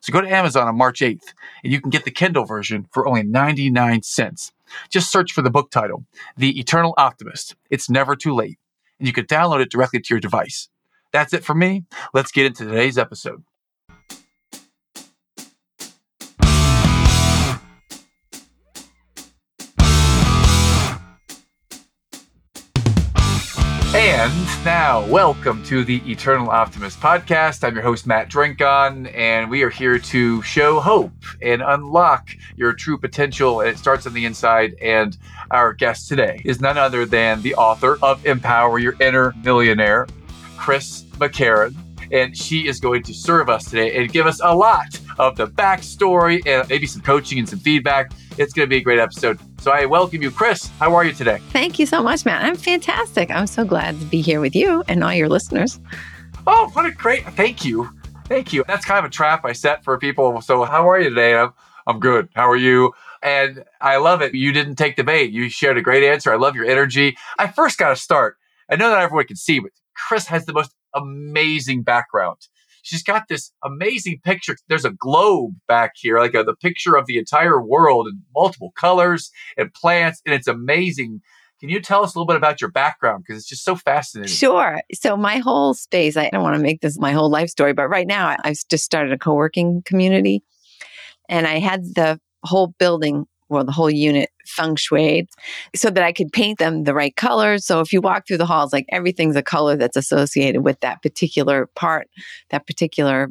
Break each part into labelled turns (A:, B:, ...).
A: So go to Amazon on March 8th and you can get the Kindle version for only 99 cents. Just search for the book title, The Eternal Optimist. It's never too late. And you can download it directly to your device. That's it for me. Let's get into today's episode. Now, welcome to the Eternal Optimist podcast. I'm your host, Matt Drinkhahn, and we are here to show hope and unlock your true potential. And it starts on the inside. And our guest today is none other than the author of Empower Your Inner Millionaire, Chris McCarron. And she is going to serve us today and give us a lot of the backstory and maybe some coaching and some feedback. It's going to be a great episode. So I welcome you, Chris. How are you today?
B: Thank you so much, Matt. I'm fantastic. I'm so glad to be here with you and all your listeners.
A: Oh, what a great thank you. Thank you. That's kind of a trap I set for people. So how are you today? I'm, I'm good. How are you? And I love it. You didn't take the bait. You shared a great answer. I love your energy. I first got to start. I know that everyone can see, but Chris has the most amazing background she's got this amazing picture. There's a globe back here, like a, the picture of the entire world in multiple colors and plants, and it's amazing. Can you tell us a little bit about your background? Because it's just so fascinating.
B: Sure. So, my whole space, I don't want to make this my whole life story, but right now I've just started a co working community and I had the whole building well, the whole unit feng shui so that I could paint them the right colors. So if you walk through the halls, like everything's a color that's associated with that particular part, that particular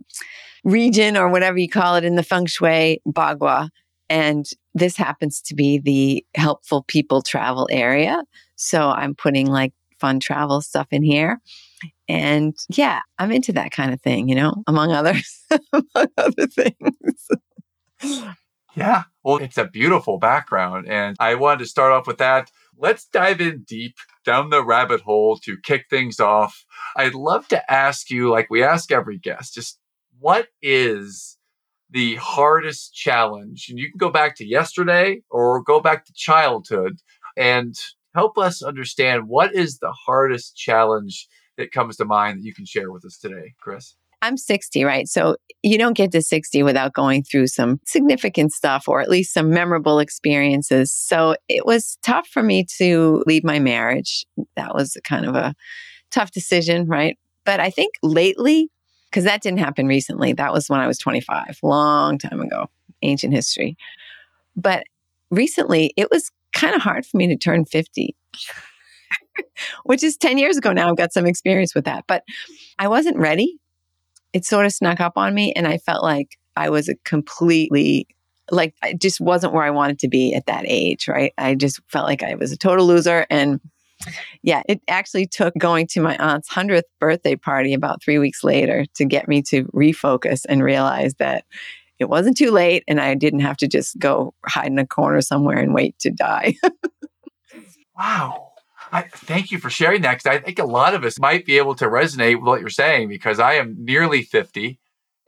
B: region or whatever you call it in the feng shui bagua. And this happens to be the helpful people travel area. So I'm putting like fun travel stuff in here. And yeah, I'm into that kind of thing, you know, among others, among other things.
A: Yeah. Well, it's a beautiful background. And I wanted to start off with that. Let's dive in deep down the rabbit hole to kick things off. I'd love to ask you, like we ask every guest, just what is the hardest challenge? And you can go back to yesterday or go back to childhood and help us understand what is the hardest challenge that comes to mind that you can share with us today, Chris?
B: I'm 60, right? So you don't get to 60 without going through some significant stuff or at least some memorable experiences. So it was tough for me to leave my marriage. That was kind of a tough decision, right? But I think lately, because that didn't happen recently, that was when I was 25, long time ago, ancient history. But recently, it was kind of hard for me to turn 50. Which is 10 years ago now. I've got some experience with that, but I wasn't ready it sort of snuck up on me and I felt like I was a completely like I just wasn't where I wanted to be at that age, right? I just felt like I was a total loser and yeah, it actually took going to my aunt's 100th birthday party about 3 weeks later to get me to refocus and realize that it wasn't too late and I didn't have to just go hide in a corner somewhere and wait to die.
A: wow. I, thank you for sharing that because I think a lot of us might be able to resonate with what you're saying because I am nearly 50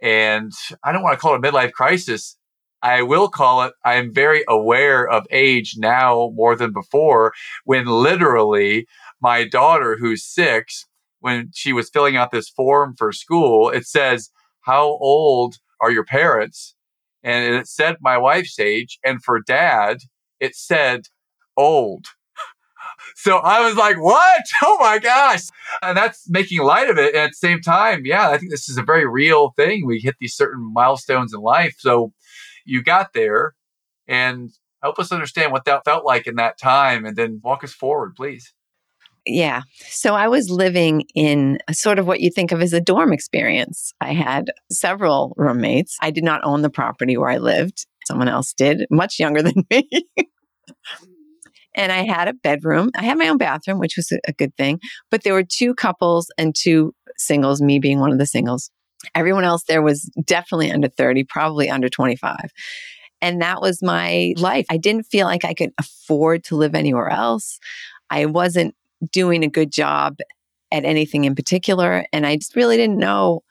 A: and I don't want to call it a midlife crisis. I will call it, I am very aware of age now more than before when literally my daughter, who's six, when she was filling out this form for school, it says, How old are your parents? And it said my wife's age. And for dad, it said old. So I was like, what? Oh my gosh. And that's making light of it. And at the same time, yeah, I think this is a very real thing. We hit these certain milestones in life. So you got there and help us understand what that felt like in that time and then walk us forward, please.
B: Yeah. So I was living in sort of what you think of as a dorm experience. I had several roommates. I did not own the property where I lived. Someone else did, much younger than me. And I had a bedroom. I had my own bathroom, which was a good thing. But there were two couples and two singles, me being one of the singles. Everyone else there was definitely under 30, probably under 25. And that was my life. I didn't feel like I could afford to live anywhere else. I wasn't doing a good job at anything in particular. And I just really didn't know.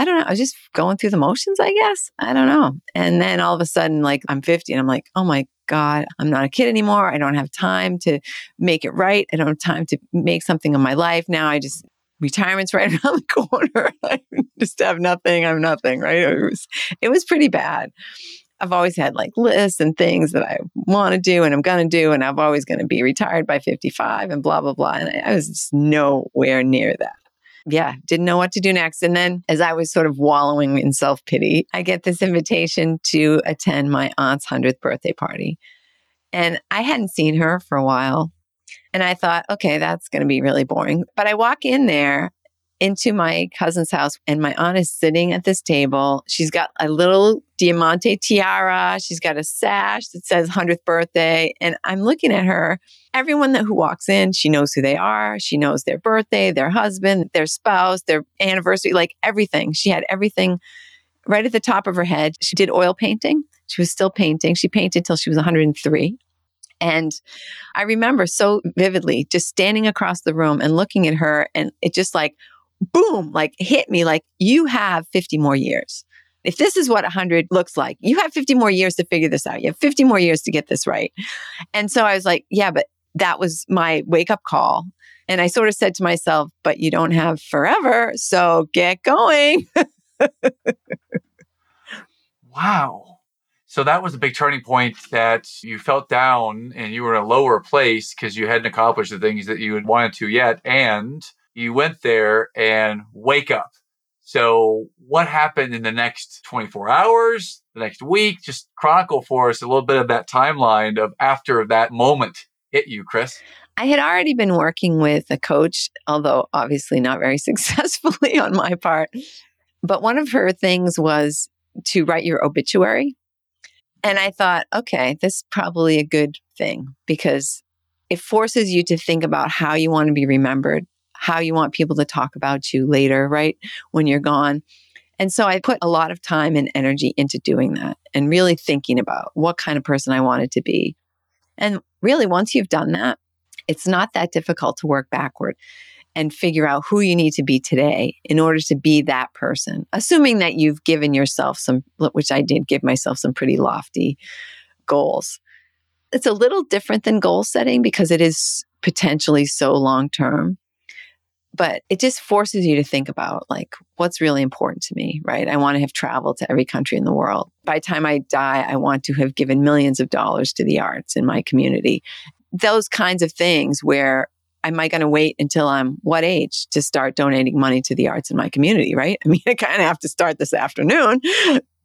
B: I don't know. I was just going through the motions, I guess. I don't know. And then all of a sudden, like I'm 50 and I'm like, oh my God, I'm not a kid anymore. I don't have time to make it right. I don't have time to make something of my life. Now I just, retirement's right around the corner. I just have nothing. I'm nothing, right? It was, it was pretty bad. I've always had like lists and things that I want to do and I'm going to do. And I'm always going to be retired by 55 and blah, blah, blah. And I, I was just nowhere near that. Yeah, didn't know what to do next. And then, as I was sort of wallowing in self pity, I get this invitation to attend my aunt's 100th birthday party. And I hadn't seen her for a while. And I thought, okay, that's going to be really boring. But I walk in there into my cousin's house and my aunt is sitting at this table. She's got a little diamante tiara. She's got a sash that says 100th birthday. And I'm looking at her. Everyone that who walks in, she knows who they are. She knows their birthday, their husband, their spouse, their anniversary, like everything. She had everything right at the top of her head. She did oil painting. She was still painting. She painted till she was 103. And I remember so vividly just standing across the room and looking at her, and it just like boom, like hit me like you have 50 more years. If this is what 100 looks like, you have 50 more years to figure this out. You have 50 more years to get this right. And so I was like, yeah, but that was my wake up call. And I sort of said to myself, but you don't have forever. So get going.
A: wow. So that was a big turning point that you felt down and you were in a lower place because you hadn't accomplished the things that you had wanted to yet. And you went there and wake up. So, what happened in the next 24 hours, the next week? Just chronicle for us a little bit of that timeline of after that moment hit you, Chris.
B: I had already been working with a coach, although obviously not very successfully on my part. But one of her things was to write your obituary. And I thought, okay, this is probably a good thing because it forces you to think about how you want to be remembered how you want people to talk about you later, right? When you're gone. And so I put a lot of time and energy into doing that and really thinking about what kind of person I wanted to be. And really, once you've done that, it's not that difficult to work backward and figure out who you need to be today in order to be that person, assuming that you've given yourself some, which I did give myself some pretty lofty goals. It's a little different than goal setting because it is potentially so long term but it just forces you to think about like what's really important to me right? I want to have traveled to every country in the world. By the time i die i want to have given millions of dollars to the arts in my community. Those kinds of things where am i going to wait until i'm what age to start donating money to the arts in my community right? I mean i kind of have to start this afternoon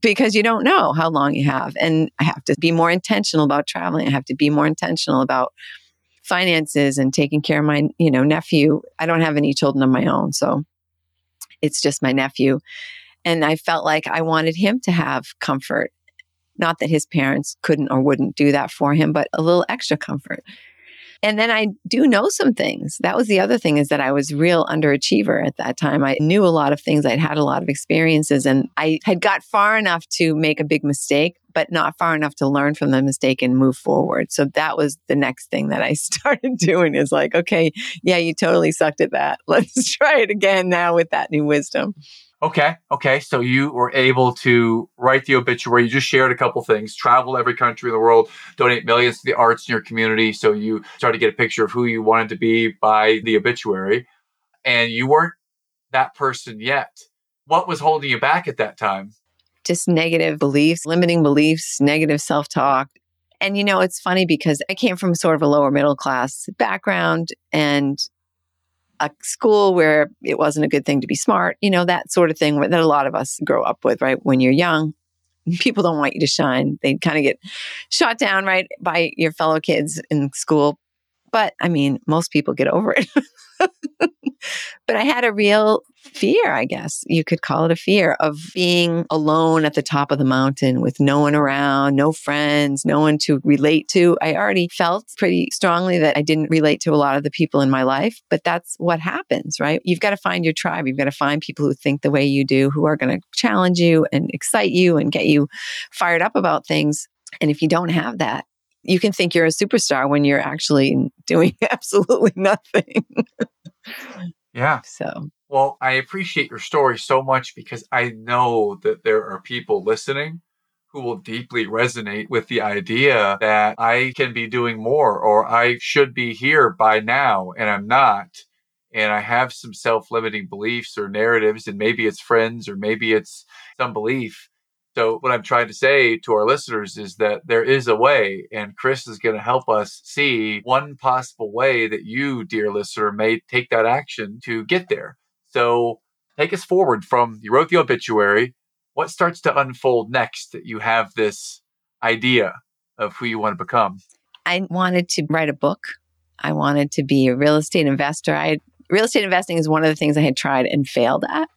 B: because you don't know how long you have. And i have to be more intentional about traveling. I have to be more intentional about finances and taking care of my, you know, nephew. I don't have any children of my own. So it's just my nephew. And I felt like I wanted him to have comfort. Not that his parents couldn't or wouldn't do that for him, but a little extra comfort. And then I do know some things. That was the other thing is that I was real underachiever at that time. I knew a lot of things. I'd had a lot of experiences and I had got far enough to make a big mistake, but not far enough to learn from the mistake and move forward. So that was the next thing that I started doing is like, okay, yeah, you totally sucked at that. Let's try it again now with that new wisdom.
A: Okay. Okay. So you were able to write the obituary. You just shared a couple things, travel every country in the world, donate millions to the arts in your community. So you started to get a picture of who you wanted to be by the obituary. And you weren't that person yet. What was holding you back at that time?
B: Just negative beliefs, limiting beliefs, negative self talk. And you know, it's funny because I came from sort of a lower middle class background and a school where it wasn't a good thing to be smart, you know, that sort of thing that a lot of us grow up with, right? When you're young, people don't want you to shine. They kind of get shot down, right, by your fellow kids in school. But I mean, most people get over it. but I had a real fear, I guess you could call it a fear of being alone at the top of the mountain with no one around, no friends, no one to relate to. I already felt pretty strongly that I didn't relate to a lot of the people in my life, but that's what happens, right? You've got to find your tribe. You've got to find people who think the way you do, who are going to challenge you and excite you and get you fired up about things. And if you don't have that, you can think you're a superstar when you're actually doing absolutely nothing.
A: yeah.
B: So,
A: well, I appreciate your story so much because I know that there are people listening who will deeply resonate with the idea that I can be doing more or I should be here by now and I'm not. And I have some self limiting beliefs or narratives, and maybe it's friends or maybe it's some belief so, what I'm trying to say to our listeners is that there is a way, and Chris is going to help us see one possible way that you, dear listener, may take that action to get there. So, take us forward from you wrote the obituary. What starts to unfold next that you have this idea of who you want to become?
B: I wanted to write a book. I wanted to be a real estate investor. I real estate investing is one of the things I had tried and failed at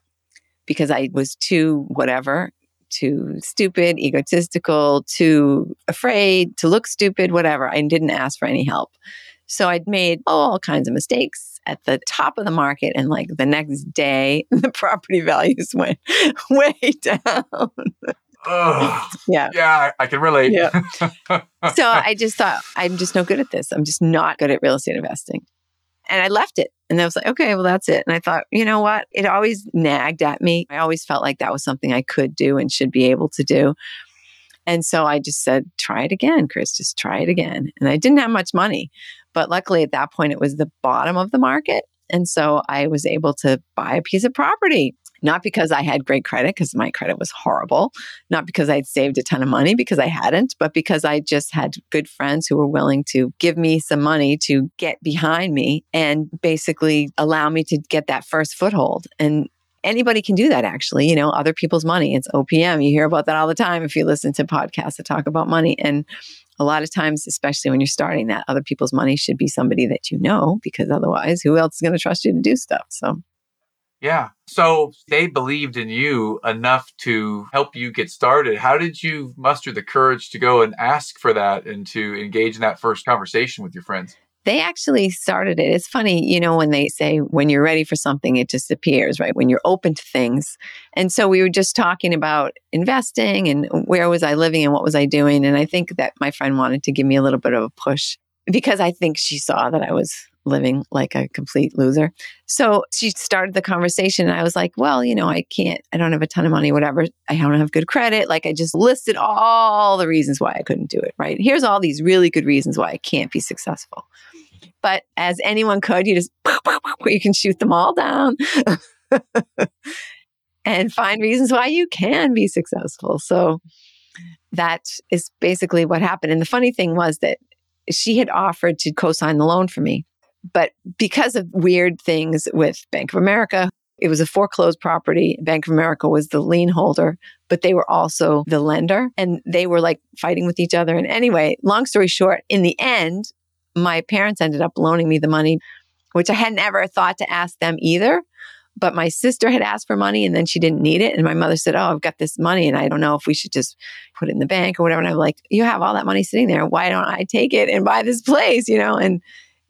B: because I was too whatever too stupid, egotistical, too afraid to look stupid, whatever. I didn't ask for any help. So I'd made all kinds of mistakes at the top of the market. And like the next day, the property values went way down.
A: Oh, yeah. Yeah, I can relate.
B: Yeah. so I just thought, I'm just no good at this. I'm just not good at real estate investing. And I left it. And I was like, okay, well, that's it. And I thought, you know what? It always nagged at me. I always felt like that was something I could do and should be able to do. And so I just said, try it again, Chris, just try it again. And I didn't have much money, but luckily at that point, it was the bottom of the market. And so I was able to buy a piece of property not because I had great credit, because my credit was horrible, not because I'd saved a ton of money, because I hadn't, but because I just had good friends who were willing to give me some money to get behind me and basically allow me to get that first foothold. And anybody can do that actually, you know, other people's money. It's OPM. You hear about that all the time if you listen to podcasts that talk about money. And a lot of times, especially when you're starting that, other people's money should be somebody that you know, because otherwise, who else is going to trust you to do stuff? So
A: yeah. So they believed in you enough to help you get started. How did you muster the courage to go and ask for that and to engage in that first conversation with your friends?
B: They actually started it. It's funny, you know, when they say when you're ready for something, it just appears, right? When you're open to things. And so we were just talking about investing and where was I living and what was I doing. And I think that my friend wanted to give me a little bit of a push because I think she saw that I was living like a complete loser. So she started the conversation and I was like, well, you know, I can't, I don't have a ton of money, whatever. I don't have good credit. Like I just listed all the reasons why I couldn't do it, right? Here's all these really good reasons why I can't be successful. But as anyone could, you just, you can shoot them all down. and find reasons why you can be successful. So that is basically what happened. And the funny thing was that she had offered to co sign the loan for me. But because of weird things with Bank of America, it was a foreclosed property. Bank of America was the lien holder, but they were also the lender and they were like fighting with each other. And anyway, long story short, in the end, my parents ended up loaning me the money, which I hadn't ever thought to ask them either. But my sister had asked for money and then she didn't need it. And my mother said, Oh, I've got this money and I don't know if we should just put it in the bank or whatever. And I'm like, You have all that money sitting there. Why don't I take it and buy this place? You know, and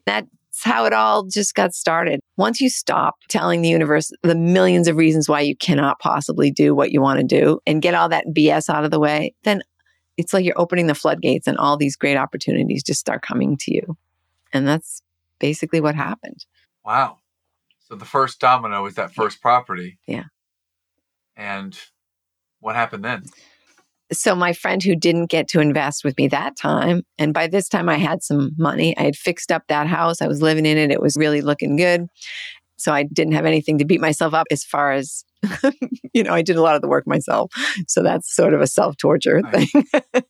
B: that how it all just got started. Once you stop telling the universe the millions of reasons why you cannot possibly do what you want to do and get all that BS out of the way, then it's like you're opening the floodgates and all these great opportunities just start coming to you. And that's basically what happened.
A: Wow. So the first domino is that first property.
B: Yeah.
A: And what happened then?
B: So my friend who didn't get to invest with me that time and by this time i had some money i had fixed up that house i was living in it it was really looking good. So i didn't have anything to beat myself up as far as you know, I did a lot of the work myself. So that's sort of a self torture thing.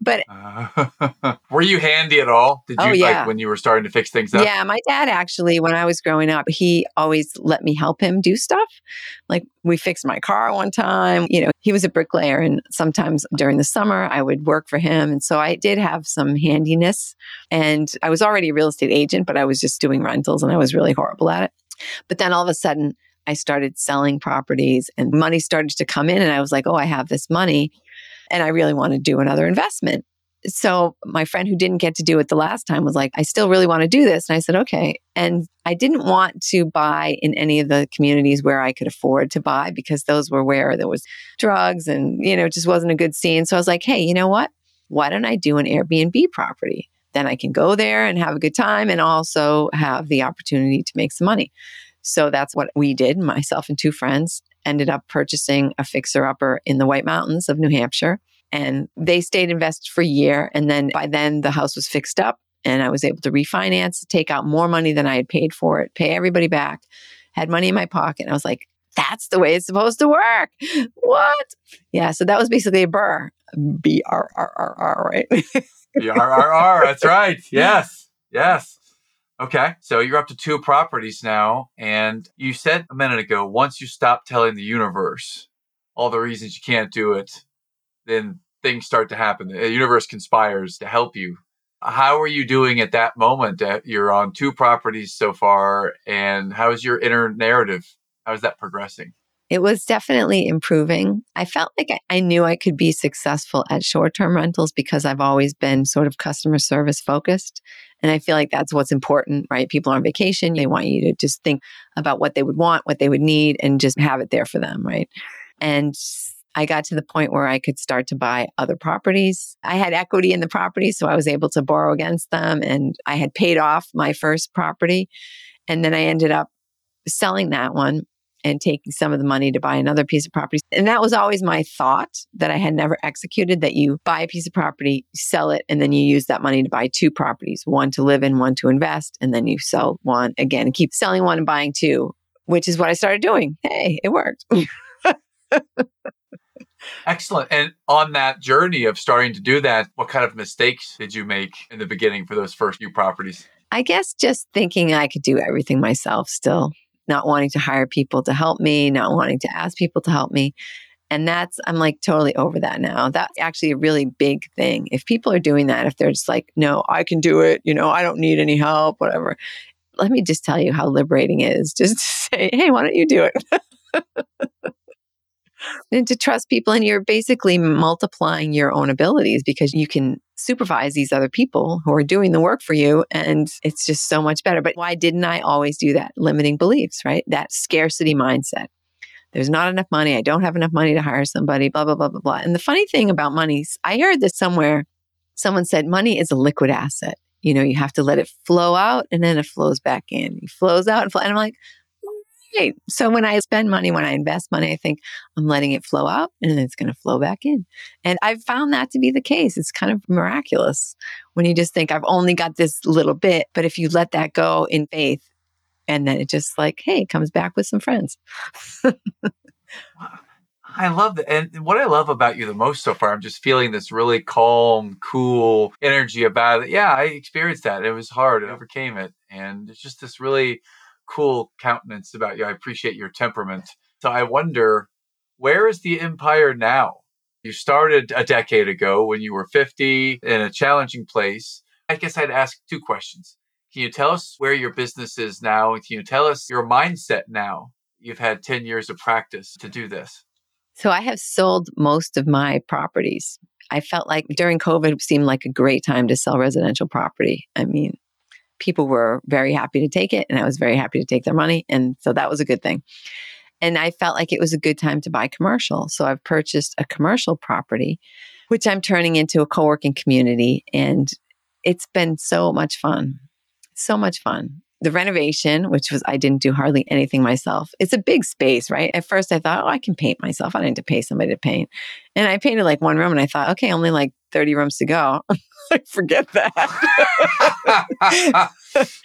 B: but
A: Uh, were you handy at all? Did you
B: Oh, yeah.
A: like when you were starting to fix things up?
B: yeah, my dad actually, when I was growing up, he always let me help him do stuff. Like we fixed my car one time. You know, he was a bricklayer, and sometimes during the summer, I would work for him. And so I did have some handiness. And I was already a real estate agent, but I was just doing rentals and I was really horrible at it. But then all of a sudden, I started selling properties and money started to come in. And I was like, oh, I have this money and I really want to do another investment. So my friend who didn't get to do it the last time was like, I still really want to do this. And I said, okay. And I didn't want to buy in any of the communities where I could afford to buy because those were where there was drugs and, you know, it just wasn't a good scene. So I was like, hey, you know what? Why don't I do an Airbnb property? Then I can go there and have a good time and also have the opportunity to make some money. So that's what we did. Myself and two friends ended up purchasing a fixer upper in the White Mountains of New Hampshire. And they stayed invested for a year. And then by then the house was fixed up and I was able to refinance, take out more money than I had paid for it, pay everybody back, had money in my pocket. And I was like, that's the way it's supposed to work. What? Yeah. So that was basically a burr. B R R R R, right?
A: BRRR. That's right. Yes. Yes. Okay. So you're up to two properties now. And you said a minute ago, once you stop telling the universe all the reasons you can't do it, then things start to happen. The universe conspires to help you. How are you doing at that moment? You're on two properties so far. And how's your inner narrative? How's that progressing?
B: It was definitely improving. I felt like I, knew I could be successful at short term rentals because I've always been sort of customer service focused. And I feel like that's what's important, right? People are on vacation. They want you to just think about what they would want, what they would need, and just have it there for them, right? And I got to the point where I could start to buy other properties. I had equity in the property, so I was able to borrow against them. And I had paid off my first property. And then I ended up selling that one and taking some of the money to buy another piece of property. And that was always my thought that I had never executed that you buy a piece of property, sell it, and then you use that money to buy two properties, one to live in, one to invest. And then you sell one again and keep selling one and buying two, which is what I started doing. Hey, it worked.
A: Excellent. And on that journey of starting to do that, what kind of mistakes did you make in the beginning for those first few properties?
B: I guess just thinking I could do everything myself still, not wanting to hire people to help me, not wanting to ask people to help me. And that's, I'm like totally over that now. That's actually a really big thing. If people are doing that, if they're just like, no, I can do it, you know, I don't need any help, whatever. Let me just tell you how liberating it is just to say, hey, why don't you do it? and to trust people. And you're basically multiplying your own abilities because you can supervise these other people who are doing the work for you. And it's just so much better. But why didn't I always do that? Limiting beliefs, right? That scarcity mindset. There's not enough money. I don't have enough money to hire somebody, blah, blah, blah, blah, blah. And the funny thing about money, I heard this somewhere. Someone said money is a liquid asset. You know, you have to let it flow out and then it flows back in. It flows out and, flow, and I'm like, right. So when I spend money, when I invest money, I think I'm letting it flow out and it's going to flow back in. And I've found that to be the case. It's kind of miraculous when you just think, I've only got this little bit. But if you let that go in faith, and then it just like, hey, comes back with some friends.
A: I love that. And what I love about you the most so far, I'm just feeling this really calm, cool energy about it. Yeah, I experienced that. It was hard. I overcame it. And it's just this really cool countenance about you. I appreciate your temperament. So I wonder, where is the empire now? You started a decade ago when you were 50 in a challenging place. I guess I'd ask two questions. Can you tell us where your business is now? And can you tell us your mindset now? You've had 10 years of practice to do this.
B: So I have sold most of my properties. I felt like during COVID seemed like a great time to sell residential property. I mean, people were very happy to take it and I was very happy to take their money. And so that was a good thing. And I felt like it was a good time to buy commercial. So I've purchased a commercial property, which I'm turning into a co working community. And it's been so much fun. So much fun. The renovation, which was, I didn't do hardly anything myself. It's a big space, right? At first, I thought, oh, I can paint myself. I didn't to pay somebody to paint. And I painted like one room and I thought, okay, only like 30 rooms to go. Forget that.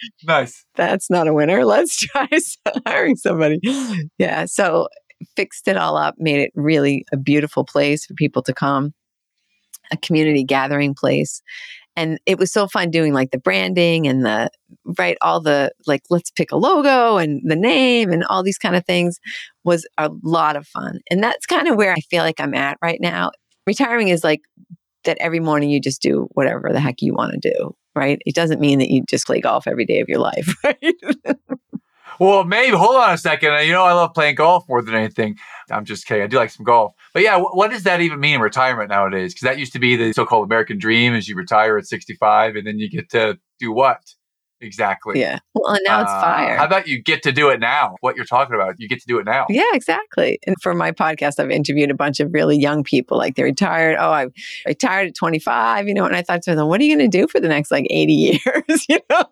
A: nice.
B: That's not a winner. Let's try hiring somebody. Yeah. So fixed it all up, made it really a beautiful place for people to come, a community gathering place. And it was so fun doing like the branding and the right, all the like, let's pick a logo and the name and all these kind of things was a lot of fun. And that's kind of where I feel like I'm at right now. Retiring is like that every morning you just do whatever the heck you want to do, right? It doesn't mean that you just play golf every day of your life, right?
A: Well, maybe hold on a second. You know, I love playing golf more than anything. I'm just kidding. I do like some golf. But yeah, what does that even mean in retirement nowadays? Because that used to be the so called American dream is you retire at 65 and then you get to do what? Exactly.
B: Yeah. Well, and now uh, it's fire.
A: How about you get to do it now? What you're talking about, you get to do it now.
B: Yeah, exactly. And for my podcast, I've interviewed a bunch of really young people. Like they're retired. Oh, I retired at 25, you know, and I thought to them, what are you going to do for the next like 80 years, you know?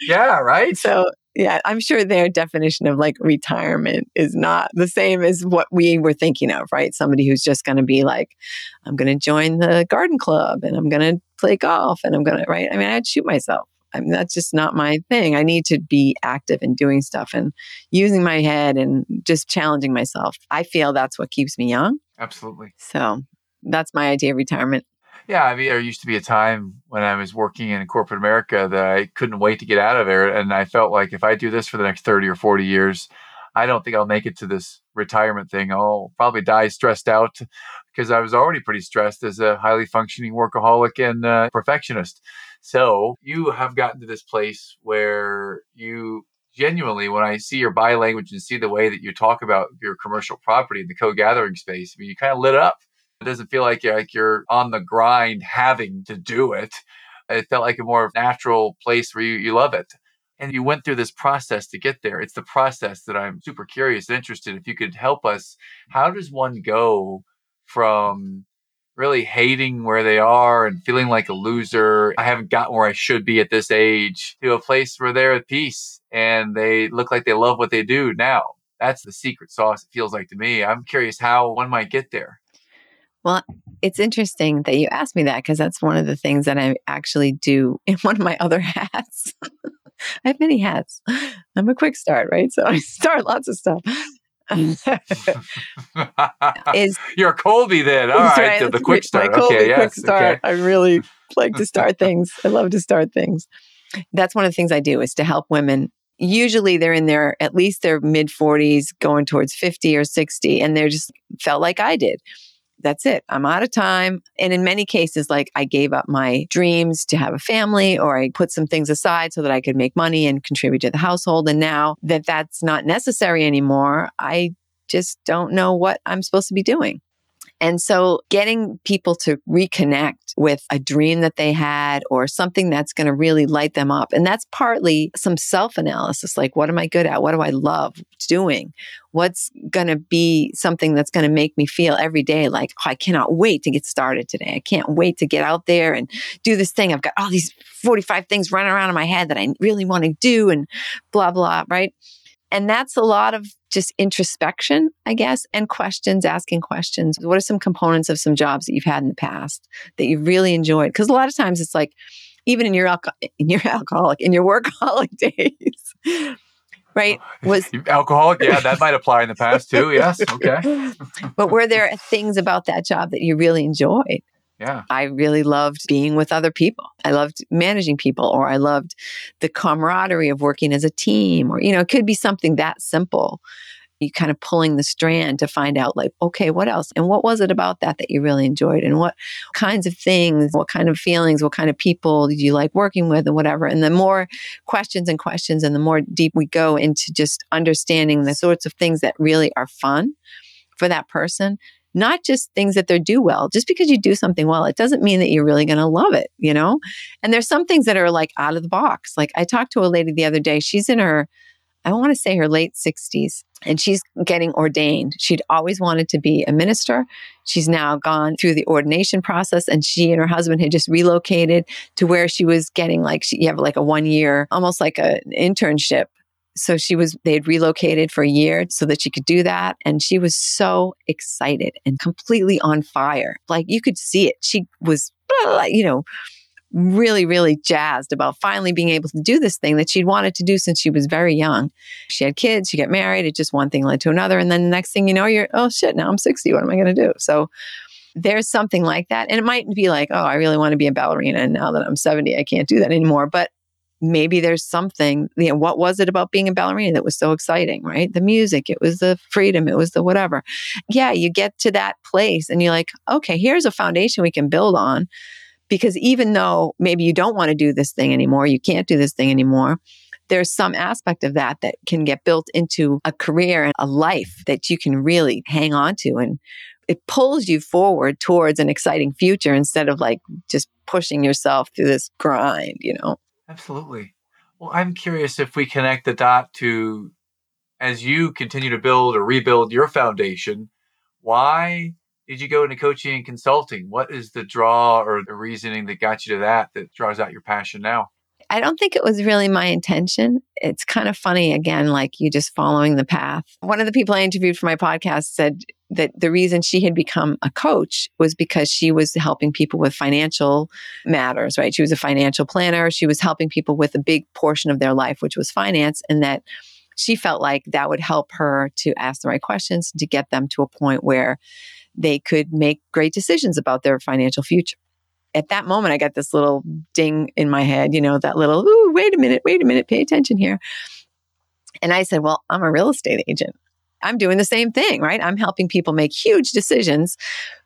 A: yeah, right.
B: So yeah, I'm sure their definition of like retirement is not the same as what we were thinking of, right? Somebody who's just going to be like, I'm going to join the garden club and I'm going to play golf and I'm going to, right? I mean, I'd shoot myself. I mean, that's just not my thing. I need to be active and doing stuff and using my head and just challenging myself. I feel that's what keeps me young.
A: Absolutely.
B: So that's my idea of retirement.
A: Yeah, I mean, there used to be a time when I was working in corporate America that I couldn't wait to get out of there. And I felt like if I do this for the next 30 or 40 years, I don't think I'll make it to this retirement thing. I'll probably die stressed out because I was already pretty stressed as a highly functioning workaholic and uh, perfectionist. So you have gotten to this place where you genuinely, when I see your body language and see the way that you talk about your commercial property in the co-gathering space, I mean, you kind of lit up it doesn't feel like you're, like you're on the grind having to do it. It felt like a more natural place where you, you love it. And you went through this process to get there. It's the process that I'm super curious and interested. If you could help us, how does one go from really hating where they are and feeling like a loser. I haven't gotten where I should be at this age to a place where they're at peace and they look like they love what they do now. That's the secret sauce, it feels like to me. I'm curious how one might get there.
B: Well, it's interesting that you asked me that because that's one of the things that I actually do in one of my other hats. I have many hats. I'm a quick start, right? So I start lots of stuff.
A: is you're Kolbe then? All right, right. The, quick start.
B: My
A: okay, yes,
B: quick start. Okay. I really like to start things. I love to start things. That's one of the things I do is to help women usually they're in their at least their mid 40s going towards 50 or 60 and they're just felt like I did that's it. I'm out of time. And in many cases, like I gave up my dreams to have a family or I put some things aside so that I could make money and contribute to the household. And now that that's not necessary anymore, I just don't know what I'm supposed to be doing. And so getting people to reconnect with a dream that they had or something that's going to really light them up. And that's partly some self analysis like, what am I good at? What do I love doing? What's going to be something that's going to make me feel every day like, oh, I cannot wait to get started today. I can't wait to get out there and do this thing. I've got all these 45 things running around in my head that I really want to do and blah, blah, right? And that's a lot of just introspection, I guess, and questions, asking questions. What are some components of some jobs that you've had in the past that you've really enjoyed? Because a lot of times it's like, even in your alco- in your alcoholic, in your workaholic days, right?
A: Uh, Was alcoholic? Yeah, that might apply in the past too. Yes, okay.
B: but were there things about that job that you really enjoyed?
A: Yeah.
B: I really loved being with other people. I loved managing people, or I loved the camaraderie of working as a team, or, you know, it could be something that simple. You kind of pulling the strand to find out, like, okay, what else? And what was it about that that you really enjoyed? And what kinds of things, what kind of feelings, what kind of people did you like working with, and whatever? And the more questions and questions, and the more deep we go into just understanding the sorts of things that really are fun for that person, not just things that they do well. Just because you do something well, it doesn't mean that you're really going to love it, you know? And there's some things that are like out of the box. Like I talked to a lady the other day, she's in her, I want to say her late 60s, and she's getting ordained. She'd always wanted to be a minister. She's now gone through the ordination process, and she and her husband had just relocated to where she was getting like, she, you have like a one year, almost like an internship so she was, they had relocated for a year so that she could do that. And she was so excited and completely on fire. Like you could see it. She was, uh, you know, really, really jazzed about finally being able to do this thing that she'd wanted to do since she was very young. She had kids, she got married, it just one thing led to another. And then the next thing you know, you're, oh shit, now I'm 60. What am I going to do? So there's something like that. And it might be like, oh, I really want to be a ballerina. And now that I'm 70, I can't do that anymore. But maybe there's something, you know, what was it about being a ballerina that was so exciting, right? The music, it was the freedom, it was the whatever. Yeah, you get to that place and you're like, okay, here's a foundation we can build on. Because even though maybe you don't want to do this thing anymore, you can't do this thing anymore, there's some aspect of that that can get built into a career and a life that you can really hang on to. And it pulls you forward towards an exciting future instead of like just pushing yourself through this grind, you know?
A: Absolutely. Well, I'm curious if we connect the dot to as you continue to build or rebuild your foundation, why did you go into coaching and consulting? What is the draw or the reasoning that got you to that that draws out your passion now?
B: I don't think it was really my intention. It's kind of funny, again, like you just following the path. One of the people I interviewed for my podcast said that the reason she had become a coach was because she was helping people with financial matters, right? She was a financial planner. She was helping people with a big portion of their life, which was finance, and that she felt like that would help her to ask the right questions to get them to a point where they could make great decisions about their financial future at that moment, I got this little ding in my head, you know, that little, ooh, wait a minute, wait a minute, pay attention here. And I said, well, I'm a real estate agent. I'm doing the same thing, right? I'm helping people make huge decisions.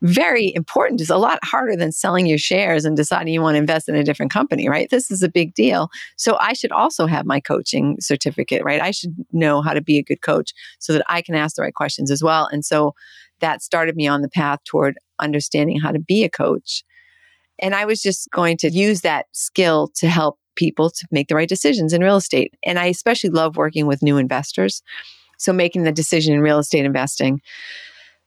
B: Very important. It's a lot harder than selling your shares and deciding you want to invest in a different company, right? This is a big deal. So I should also have my coaching certificate, right? I should know how to be a good coach so that I can ask the right questions as well. And so that started me on the path toward understanding how to be a coach and I was just going to use that skill to help people to make the right decisions in real estate. And I especially love working with new investors. So making the decision in real estate investing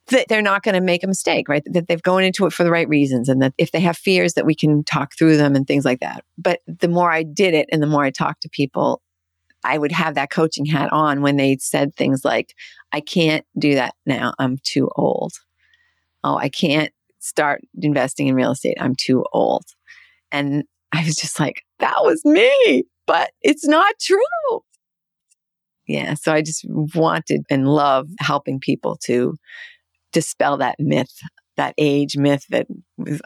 B: that they're not going to make a mistake, right? That they've gone into it for the right reasons and that if they have fears that we can talk through them and things like that. But the more I did it and the more I talked to people, I would have that coaching hat on when they said things like, I can't do that now. I'm too old. Oh, I can't start investing in real estate. I'm too old. And I was just like, that was me, but it's not true. Yeah. So I just wanted and love helping people to dispel that myth, that age myth that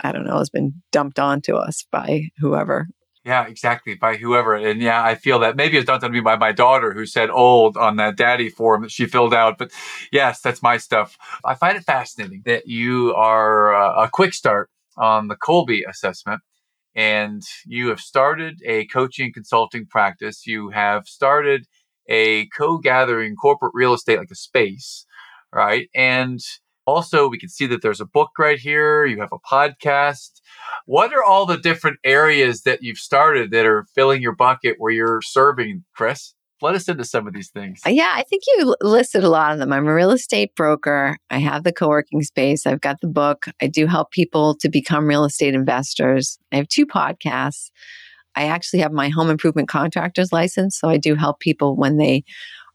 B: I don't know, has been dumped onto us by whoever
A: yeah, exactly. By whoever. And yeah, I feel that maybe it's done to me by my daughter who said old on that daddy form that she filled out. But yes, that's my stuff. I find it fascinating that you are uh, a quick start on the Kolbe assessment and you have started a coaching consulting practice. You have started a co gathering corporate real estate like a space, right? And also, we can see that there's a book right here. You have a podcast. What are all the different areas that you've started that are filling your bucket where you're serving, Chris? Let us into some of these things.
B: Yeah, I think you listed a lot of them. I'm a real estate broker. I have the co working space. I've got the book. I do help people to become real estate investors. I have two podcasts. I actually have my home improvement contractor's license. So I do help people when they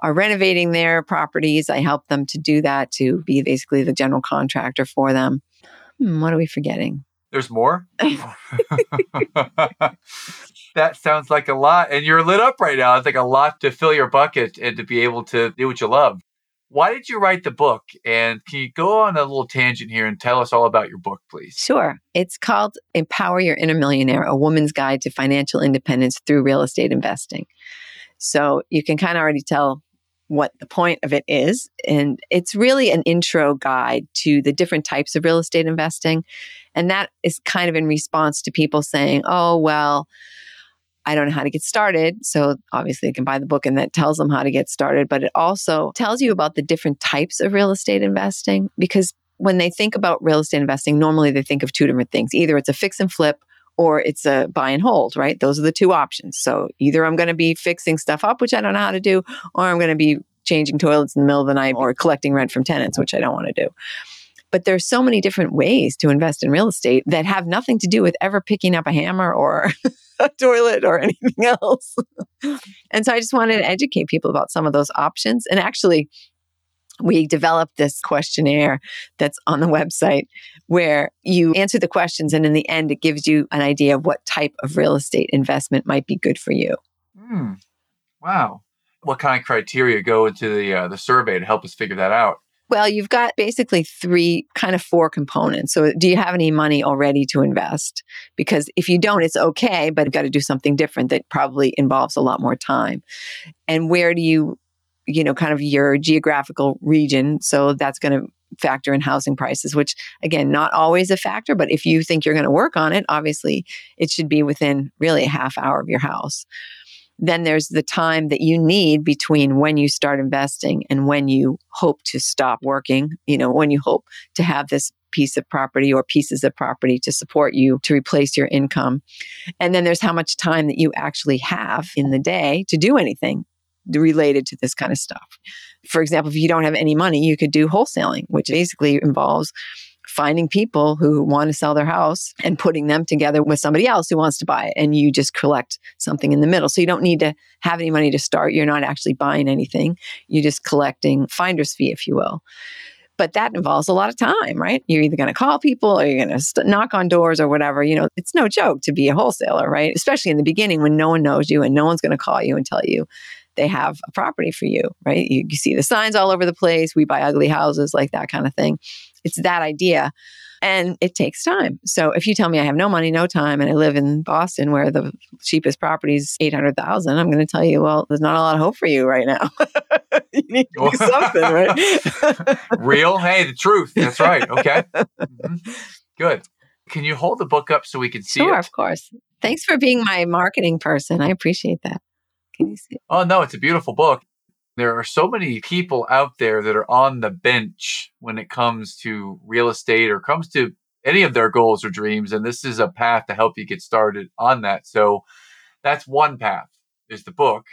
B: are renovating their properties. I help them to do that to be basically the general contractor for them. Hmm, what are we forgetting?
A: There's more? that sounds like a lot. And you're lit up right now. It's like a lot to fill your bucket and to be able to do what you love. Why did you write the book? And can you go on a little tangent here and tell us all about your book, please?
B: Sure. It's called Empower Your Inner Millionaire A Woman's Guide to Financial Independence Through Real Estate Investing. So you can kind of already tell what the point of it is. And it's really an intro guide to the different types of real estate investing. And that is kind of in response to people saying, oh, well, I don't know how to get started. So obviously, they can buy the book and that tells them how to get started. But it also tells you about the different types of real estate investing because when they think about real estate investing, normally they think of two different things either it's a fix and flip or it's a buy and hold, right? Those are the two options. So either I'm going to be fixing stuff up, which I don't know how to do, or I'm going to be changing toilets in the middle of the night or collecting rent from tenants, which I don't want to do. But there's so many different ways to invest in real estate that have nothing to do with ever picking up a hammer or a toilet or anything else. and so I just wanted to educate people about some of those options. And actually, we developed this questionnaire that's on the website where you answer the questions and in the end it gives you an idea of what type of real estate investment might be good for you.
A: Hmm. Wow. What kind of criteria go into the uh, the survey to help us figure that out?
B: Well, you've got basically three, kind of four components. So, do you have any money already to invest? Because if you don't, it's okay, but you've got to do something different that probably involves a lot more time. And where do you, you know, kind of your geographical region? So, that's going to factor in housing prices, which again, not always a factor, but if you think you're going to work on it, obviously it should be within really a half hour of your house. Then there's the time that you need between when you start investing and when you hope to stop working, you know, when you hope to have this piece of property or pieces of property to support you to replace your income. And then there's how much time that you actually have in the day to do anything related to this kind of stuff. For example, if you don't have any money, you could do wholesaling, which basically involves finding people who want to sell their house and putting them together with somebody else who wants to buy it. And you just collect something in the middle. So you don't need to have any money to start. You're not actually buying anything. You're just collecting finder's fee, if you will. But that involves a lot of time, right? You're either going to call people or you're going to st- knock on doors or whatever. You know, it's no joke to be a wholesaler, right? Especially in the beginning when no one knows you and no one's going to call you and tell you they have a property for you, right? You, you see the signs all over the place. We buy ugly houses, like that kind of thing. It's that idea. And it takes time. So if you tell me I have no money, no time, and I live in Boston where the cheapest property is 800,000, I'm going to tell you, well, there's not a lot of hope for you right now. you need to do something, right?
A: Real? Hey, the truth. That's right. Okay. Mm-hmm. Good. Can you hold the book up so we can see
B: sure,
A: it?
B: of course. Thanks for being my marketing person. I appreciate that. Can you see it?
A: Oh, no, it's a beautiful book. There are so many people out there that are on the bench when it comes to real estate or comes to any of their goals or dreams. And this is a path to help you get started on that. So that's one path is the book.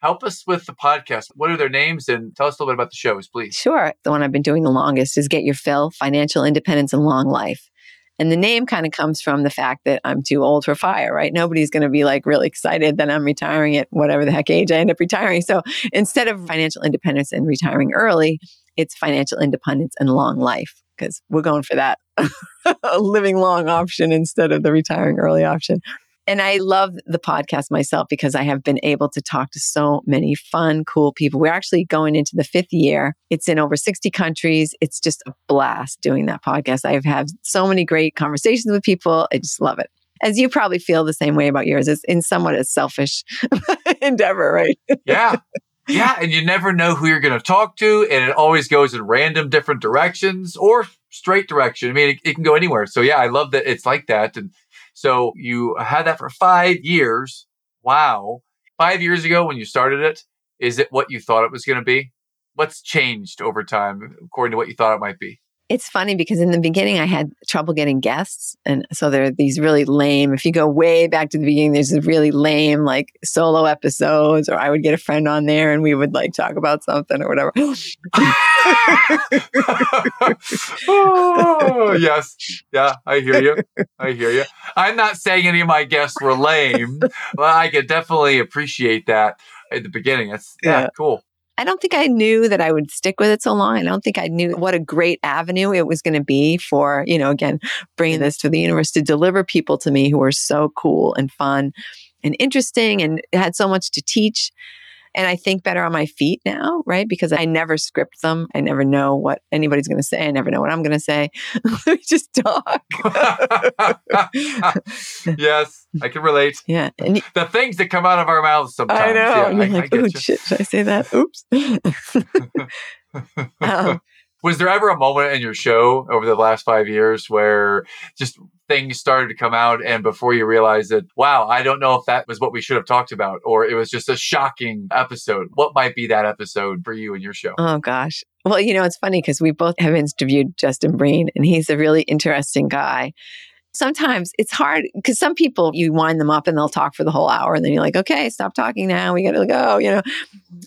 A: Help us with the podcast. What are their names? And tell us a little bit about the shows, please.
B: Sure. The one I've been doing the longest is Get Your Fill Financial Independence and Long Life. And the name kind of comes from the fact that I'm too old for fire, right? Nobody's going to be like really excited that I'm retiring at whatever the heck age I end up retiring. So instead of financial independence and retiring early, it's financial independence and long life because we're going for that living long option instead of the retiring early option. And I love the podcast myself because I have been able to talk to so many fun, cool people. We're actually going into the fifth year. It's in over 60 countries. It's just a blast doing that podcast. I've had so many great conversations with people. I just love it. As you probably feel the same way about yours. It's in somewhat a selfish endeavor, right?
A: yeah. Yeah. And you never know who you're going to talk to. And it always goes in random different directions or straight direction. I mean, it, it can go anywhere. So, yeah, I love that it's like that. And so you had that for five years. Wow. Five years ago when you started it, is it what you thought it was going to be? What's changed over time according to what you thought it might be?
B: It's funny because in the beginning I had trouble getting guests. And so there are these really lame, if you go way back to the beginning, there's a really lame like solo episodes, or I would get a friend on there and we would like talk about something or whatever.
A: oh, yes. Yeah, I hear you. I hear you. I'm not saying any of my guests were lame, but I could definitely appreciate that at the beginning. That's yeah, yeah cool.
B: I don't think I knew that I would stick with it so long. I don't think I knew what a great avenue it was going to be for, you know, again, bringing this to the universe to deliver people to me who were so cool and fun and interesting and had so much to teach. And I think better on my feet now, right? Because I never script them. I never know what anybody's going to say. I never know what I'm going to say. we just talk.
A: yes, I can relate.
B: Yeah.
A: And the things that come out of our mouths sometimes.
B: I know.
A: Yeah, I,
B: like,
A: I
B: oh, shit, should I say that? Oops.
A: um, was there ever a moment in your show over the last five years where just things started to come out and before you realize it, wow, I don't know if that was what we should have talked about or it was just a shocking episode? What might be that episode for you and your show?
B: Oh, gosh. Well, you know, it's funny because we both have interviewed Justin Breen and he's a really interesting guy sometimes it's hard because some people you wind them up and they'll talk for the whole hour and then you're like, okay, stop talking now. We got to go, you know.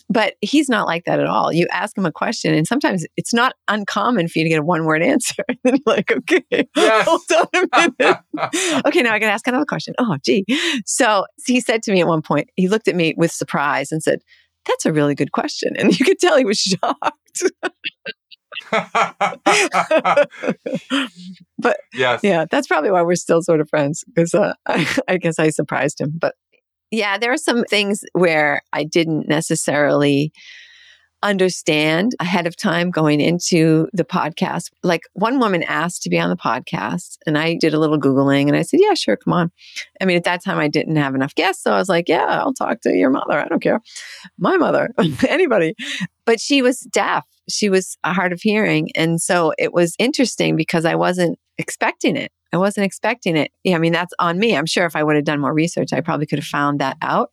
B: But he's not like that at all. You ask him a question and sometimes it's not uncommon for you to get a one word answer. and then you're like, okay, yes. hold on a minute. okay, now I got to ask another question. Oh, gee. So he said to me at one point, he looked at me with surprise and said, That's a really good question. And you could tell he was shocked. but
A: yes.
B: yeah, that's probably why we're still sort of friends because uh, I, I guess I surprised him. But yeah, there are some things where I didn't necessarily understand ahead of time going into the podcast. Like one woman asked to be on the podcast, and I did a little Googling and I said, Yeah, sure, come on. I mean, at that time, I didn't have enough guests. So I was like, Yeah, I'll talk to your mother. I don't care. My mother, anybody. But she was deaf, she was hard of hearing. And so it was interesting because I wasn't expecting it. I wasn't expecting it. Yeah, I mean, that's on me. I'm sure if I would have done more research, I probably could have found that out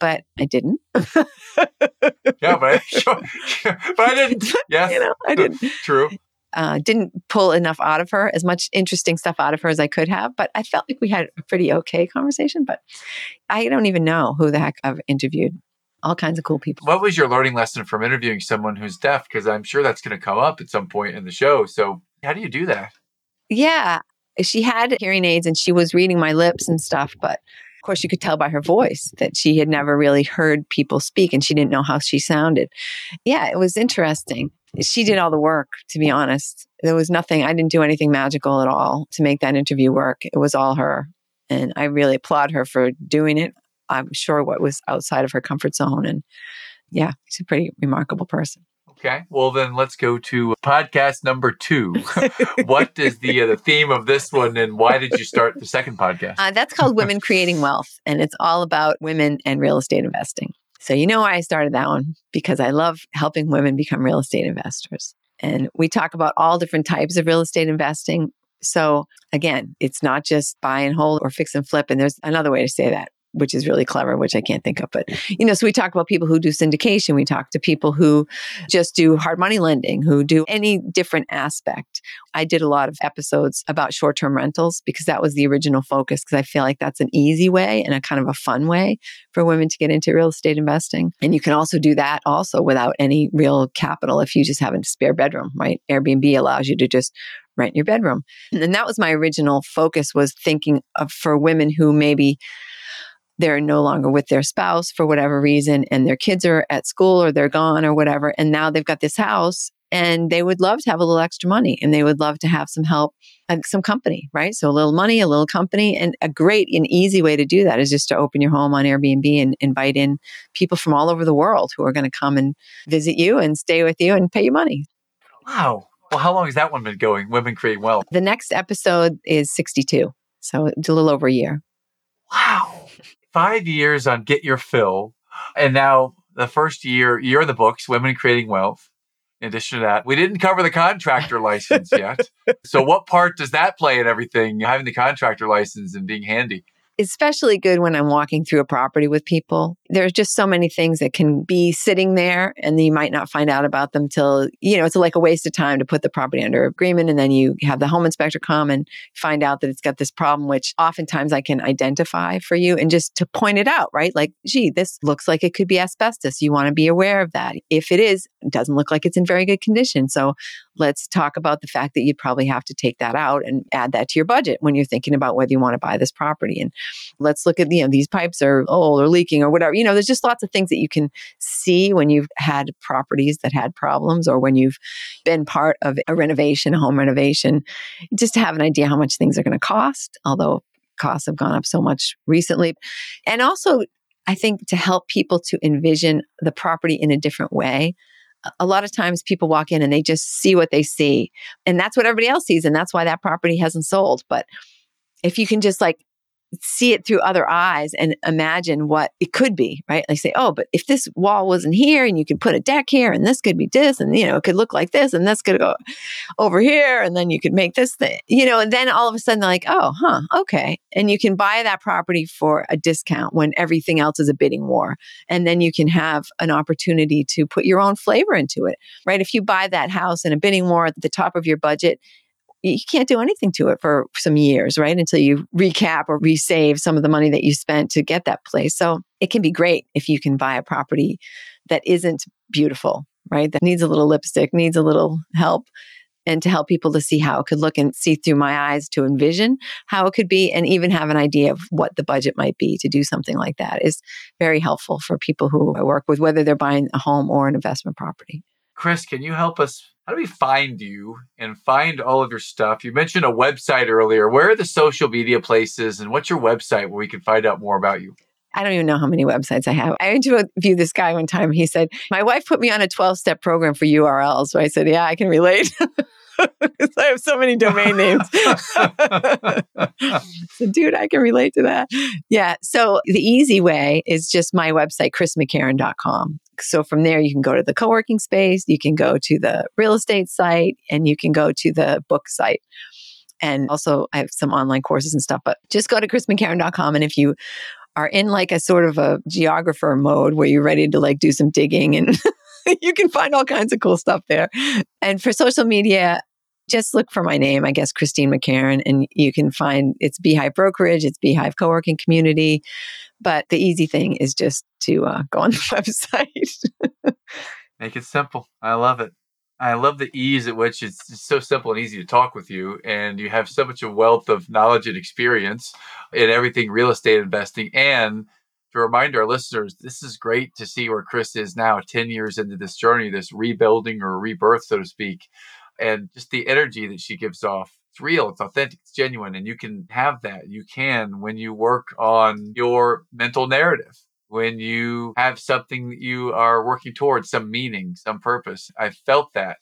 B: but I didn't.
A: yeah, but, sure, but I didn't. Yes,
B: you know, I didn't.
A: True.
B: Uh, didn't pull enough out of her, as much interesting stuff out of her as I could have. But I felt like we had a pretty okay conversation. But I don't even know who the heck I've interviewed. All kinds of cool people.
A: What was your learning lesson from interviewing someone who's deaf? Because I'm sure that's going to come up at some point in the show. So, how do you do that?
B: Yeah, she had hearing aids and she was reading my lips and stuff, but of course, you could tell by her voice that she had never really heard people speak and she didn't know how she sounded. Yeah, it was interesting. She did all the work, to be honest. There was nothing, I didn't do anything magical at all to make that interview work. It was all her. And I really applaud her for doing it. I'm sure what was outside of her comfort zone. And yeah, she's a pretty remarkable person.
A: Okay. Well, then let's go to podcast number two. what is the uh, the theme of this one, and why did you start the second podcast?
B: Uh, that's called Women Creating Wealth, and it's all about women and real estate investing. So you know why I started that one because I love helping women become real estate investors, and we talk about all different types of real estate investing. So again, it's not just buy and hold or fix and flip. And there's another way to say that which is really clever, which I can't think of. But, you know, so we talk about people who do syndication. We talk to people who just do hard money lending, who do any different aspect. I did a lot of episodes about short term rentals because that was the original focus, because I feel like that's an easy way and a kind of a fun way for women to get into real estate investing. And you can also do that also without any real capital if you just have a spare bedroom, right? Airbnb allows you to just rent your bedroom. And that was my original focus was thinking of for women who maybe they're no longer with their spouse for whatever reason and their kids are at school or they're gone or whatever and now they've got this house and they would love to have a little extra money and they would love to have some help like some company right? So a little money a little company and a great and easy way to do that is just to open your home on airbnb and invite in people from all over the world who are going to come and visit you and stay with you and pay you money.
A: Wow. Well how long has that one been going women create wealth?
B: The next episode is 62 so it's a little over a year.
A: Wow five years on Get Your Fill. And now the first year, you're in the books, Women Creating Wealth. In addition to that, we didn't cover the contractor license yet. So, what part does that play in everything, having the contractor license and being handy?
B: Especially good when I'm walking through a property with people. There's just so many things that can be sitting there and you might not find out about them till, you know, it's like a waste of time to put the property under agreement. And then you have the home inspector come and find out that it's got this problem, which oftentimes I can identify for you and just to point it out, right? Like, gee, this looks like it could be asbestos. You want to be aware of that. If it is, it doesn't look like it's in very good condition. So let's talk about the fact that you'd probably have to take that out and add that to your budget when you're thinking about whether you want to buy this property. And let's look at, you know, these pipes are old or leaking or whatever. You know, there's just lots of things that you can see when you've had properties that had problems or when you've been part of a renovation, a home renovation, just to have an idea how much things are going to cost, although costs have gone up so much recently. And also, I think to help people to envision the property in a different way a lot of times people walk in and they just see what they see and that's what everybody else sees and that's why that property hasn't sold but if you can just like see it through other eyes and imagine what it could be, right? Like say, oh, but if this wall wasn't here and you could put a deck here and this could be this and, you know, it could look like this and this could go over here and then you could make this thing, you know, and then all of a sudden they're like, oh, huh, okay. And you can buy that property for a discount when everything else is a bidding war. And then you can have an opportunity to put your own flavor into it, right? If you buy that house in a bidding war at the top of your budget, you can't do anything to it for some years, right? Until you recap or resave some of the money that you spent to get that place. So it can be great if you can buy a property that isn't beautiful, right? That needs a little lipstick, needs a little help. and to help people to see how it could look and see through my eyes to envision how it could be and even have an idea of what the budget might be to do something like that is very helpful for people who I work with, whether they're buying a home or an investment property.
A: Chris, can you help us? How do we find you and find all of your stuff? You mentioned a website earlier. Where are the social media places and what's your website where we can find out more about you?
B: I don't even know how many websites I have. I interviewed this guy one time. He said, My wife put me on a 12 step program for URLs. So I said, Yeah, I can relate. I have so many domain names. so, dude, I can relate to that. Yeah. So, the easy way is just my website, chrismccarron.com. So, from there, you can go to the co working space, you can go to the real estate site, and you can go to the book site. And also, I have some online courses and stuff, but just go to chrismccarron.com. And if you are in like a sort of a geographer mode where you're ready to like do some digging and you can find all kinds of cool stuff there. And for social media, just look for my name, I guess, Christine McCarron, and you can find it's Beehive Brokerage, it's Beehive Co-working Community. But the easy thing is just to uh, go on the website.
A: Make it simple. I love it. I love the ease at which it's so simple and easy to talk with you, and you have so much a wealth of knowledge and experience in everything real estate investing. And to remind our listeners, this is great to see where Chris is now, ten years into this journey, this rebuilding or rebirth, so to speak, and just the energy that she gives off. It's real, it's authentic, it's genuine, and you can have that. You can when you work on your mental narrative when you have something that you are working towards, some meaning, some purpose. I felt that.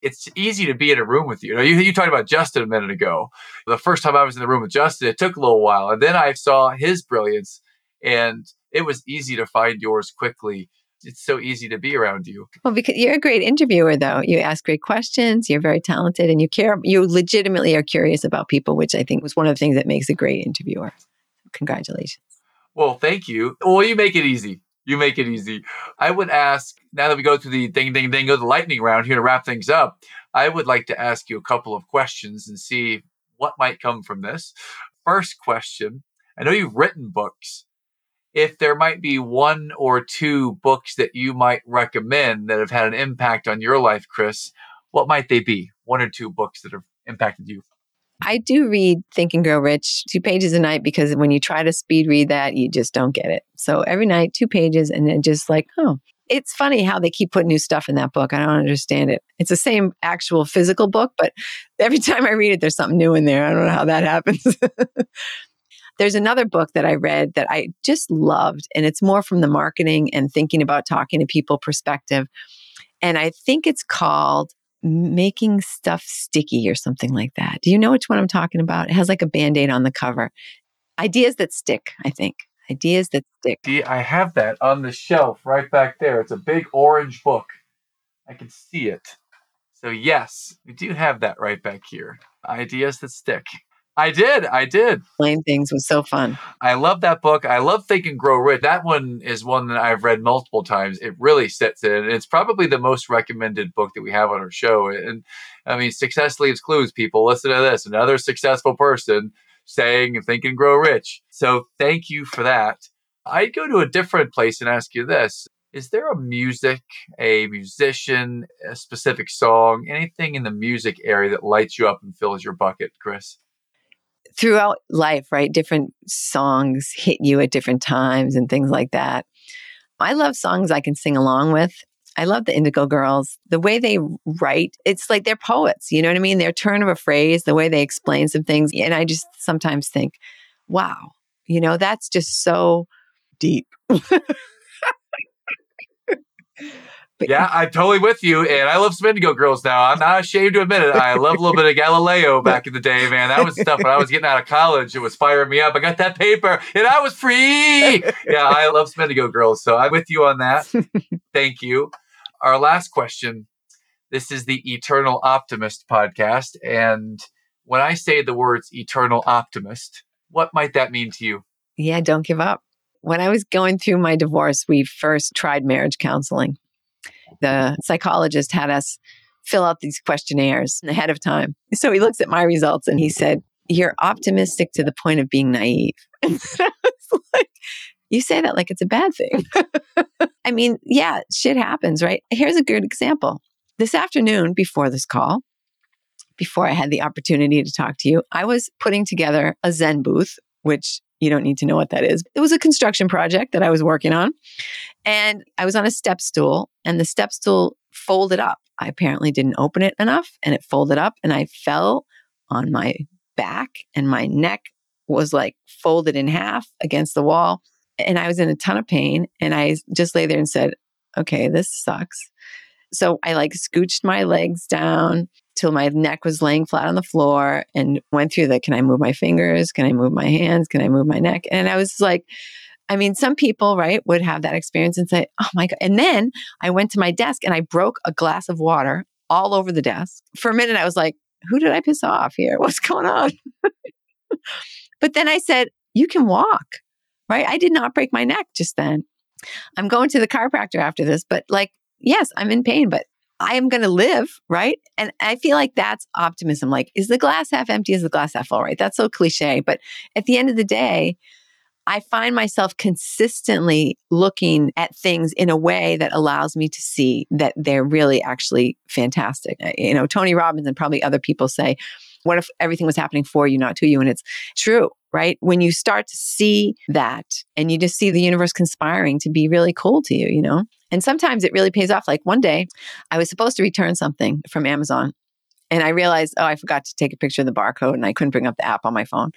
A: It's easy to be in a room with you. You, know you talked about Justin a minute ago. The first time I was in the room with Justin, it took a little while. And then I saw his brilliance, and it was easy to find yours quickly. It's so easy to be around you.
B: Well, because you're a great interviewer, though. You ask great questions. You're very talented, and you care. You legitimately are curious about people, which I think was one of the things that makes a great interviewer. Congratulations.
A: Well, thank you. Well, you make it easy. You make it easy. I would ask, now that we go through the ding, ding, ding, go the lightning round here to wrap things up, I would like to ask you a couple of questions and see what might come from this. First question I know you've written books. If there might be one or two books that you might recommend that have had an impact on your life, Chris, what might they be? One or two books that have impacted you?
B: I do read Think and Grow Rich two pages a night because when you try to speed read that, you just don't get it. So every night, two pages, and then just like, oh, it's funny how they keep putting new stuff in that book. I don't understand it. It's the same actual physical book, but every time I read it, there's something new in there. I don't know how that happens. there's another book that I read that I just loved, and it's more from the marketing and thinking about talking to people perspective. And I think it's called making stuff sticky or something like that. Do you know which one I'm talking about? It has like a band aid on the cover. Ideas that stick, I think. Ideas that stick.
A: I have that on the shelf right back there. It's a big orange book. I can see it. So, yes, we do have that right back here. Ideas that stick. I did. I did.
B: Explain things was so fun.
A: I love that book. I love Think and Grow Rich. That one is one that I've read multiple times. It really sets in. It's probably the most recommended book that we have on our show. And I mean, success leaves clues, people. Listen to this. Another successful person saying Think and Grow Rich. So thank you for that. I'd go to a different place and ask you this. Is there a music, a musician, a specific song, anything in the music area that lights you up and fills your bucket, Chris?
B: Throughout life, right? Different songs hit you at different times and things like that. I love songs I can sing along with. I love the Indigo Girls. The way they write, it's like they're poets. You know what I mean? Their turn of a phrase, the way they explain some things. And I just sometimes think, wow, you know, that's just so deep.
A: But, yeah, I'm totally with you. And I love some Indigo Girls now. I'm not ashamed to admit it. I love a little bit of Galileo back in the day, man. That was stuff when I was getting out of college. It was firing me up. I got that paper and I was free. Yeah, I love Indigo Girls. So I'm with you on that. Thank you. Our last question. This is the Eternal Optimist podcast. And when I say the words eternal optimist, what might that mean to you?
B: Yeah, don't give up. When I was going through my divorce, we first tried marriage counseling the psychologist had us fill out these questionnaires ahead of time. So he looks at my results and he said, You're optimistic to the point of being naive. You say that like it's a bad thing. I mean, yeah, shit happens, right? Here's a good example. This afternoon, before this call, before I had the opportunity to talk to you, I was putting together a Zen booth, which you don't need to know what that is. It was a construction project that I was working on. And I was on a step stool, and the step stool folded up. I apparently didn't open it enough, and it folded up, and I fell on my back, and my neck was like folded in half against the wall. And I was in a ton of pain. And I just lay there and said, okay, this sucks. So I like scooched my legs down till my neck was laying flat on the floor and went through the can I move my fingers? Can I move my hands? Can I move my neck? And I was like, I mean, some people, right, would have that experience and say, oh my God. And then I went to my desk and I broke a glass of water all over the desk. For a minute, I was like, who did I piss off here? What's going on? but then I said, you can walk, right? I did not break my neck just then. I'm going to the chiropractor after this, but like, yes, I'm in pain, but I am going to live, right? And I feel like that's optimism. Like, is the glass half empty? Is the glass half full, right? That's so cliche. But at the end of the day, I find myself consistently looking at things in a way that allows me to see that they're really actually fantastic. You know, Tony Robbins and probably other people say, what if everything was happening for you, not to you? And it's true, right? When you start to see that and you just see the universe conspiring to be really cool to you, you know? And sometimes it really pays off. Like one day, I was supposed to return something from Amazon and I realized, oh, I forgot to take a picture of the barcode and I couldn't bring up the app on my phone.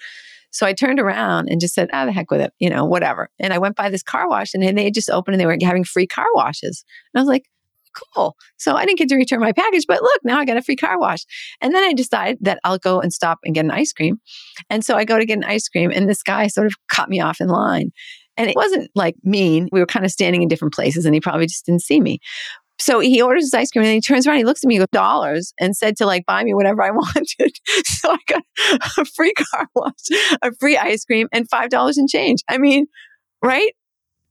B: So I turned around and just said, ah, oh, the heck with it, you know, whatever. And I went by this car wash and they just opened and they were having free car washes. And I was like, cool. So I didn't get to return my package, but look, now I got a free car wash. And then I decided that I'll go and stop and get an ice cream. And so I go to get an ice cream, and this guy sort of cut me off in line. And it wasn't like mean. We were kind of standing in different places, and he probably just didn't see me. So he orders his ice cream and he turns around, he looks at me with dollars and said to like buy me whatever I wanted. so I got a free car wash, a free ice cream, and five dollars in change. I mean, right?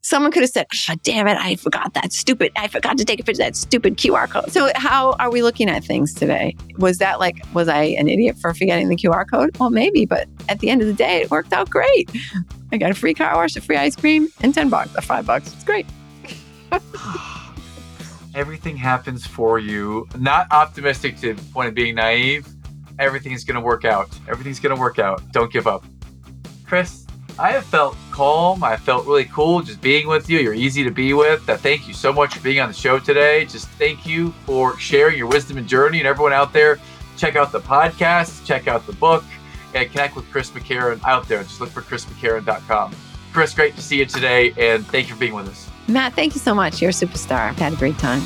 B: Someone could have said, oh, damn it, I forgot that stupid, I forgot to take a picture of that stupid QR code. So, how are we looking at things today? Was that like, was I an idiot for forgetting the QR code? Well, maybe, but at the end of the day, it worked out great. I got a free car wash, a free ice cream, and 10 bucks or five bucks. It's great.
A: Everything happens for you. Not optimistic to the point of being naive. Everything's going to work out. Everything's going to work out. Don't give up. Chris, I have felt calm. I felt really cool just being with you. You're easy to be with. Uh, thank you so much for being on the show today. Just thank you for sharing your wisdom and journey. And everyone out there, check out the podcast, check out the book, and connect with Chris McCarron out there. Just look for chrismccarron.com. Chris, great to see you today, and thank you for being with us.
B: Matt, thank you so much. You're a superstar. I've had a great time.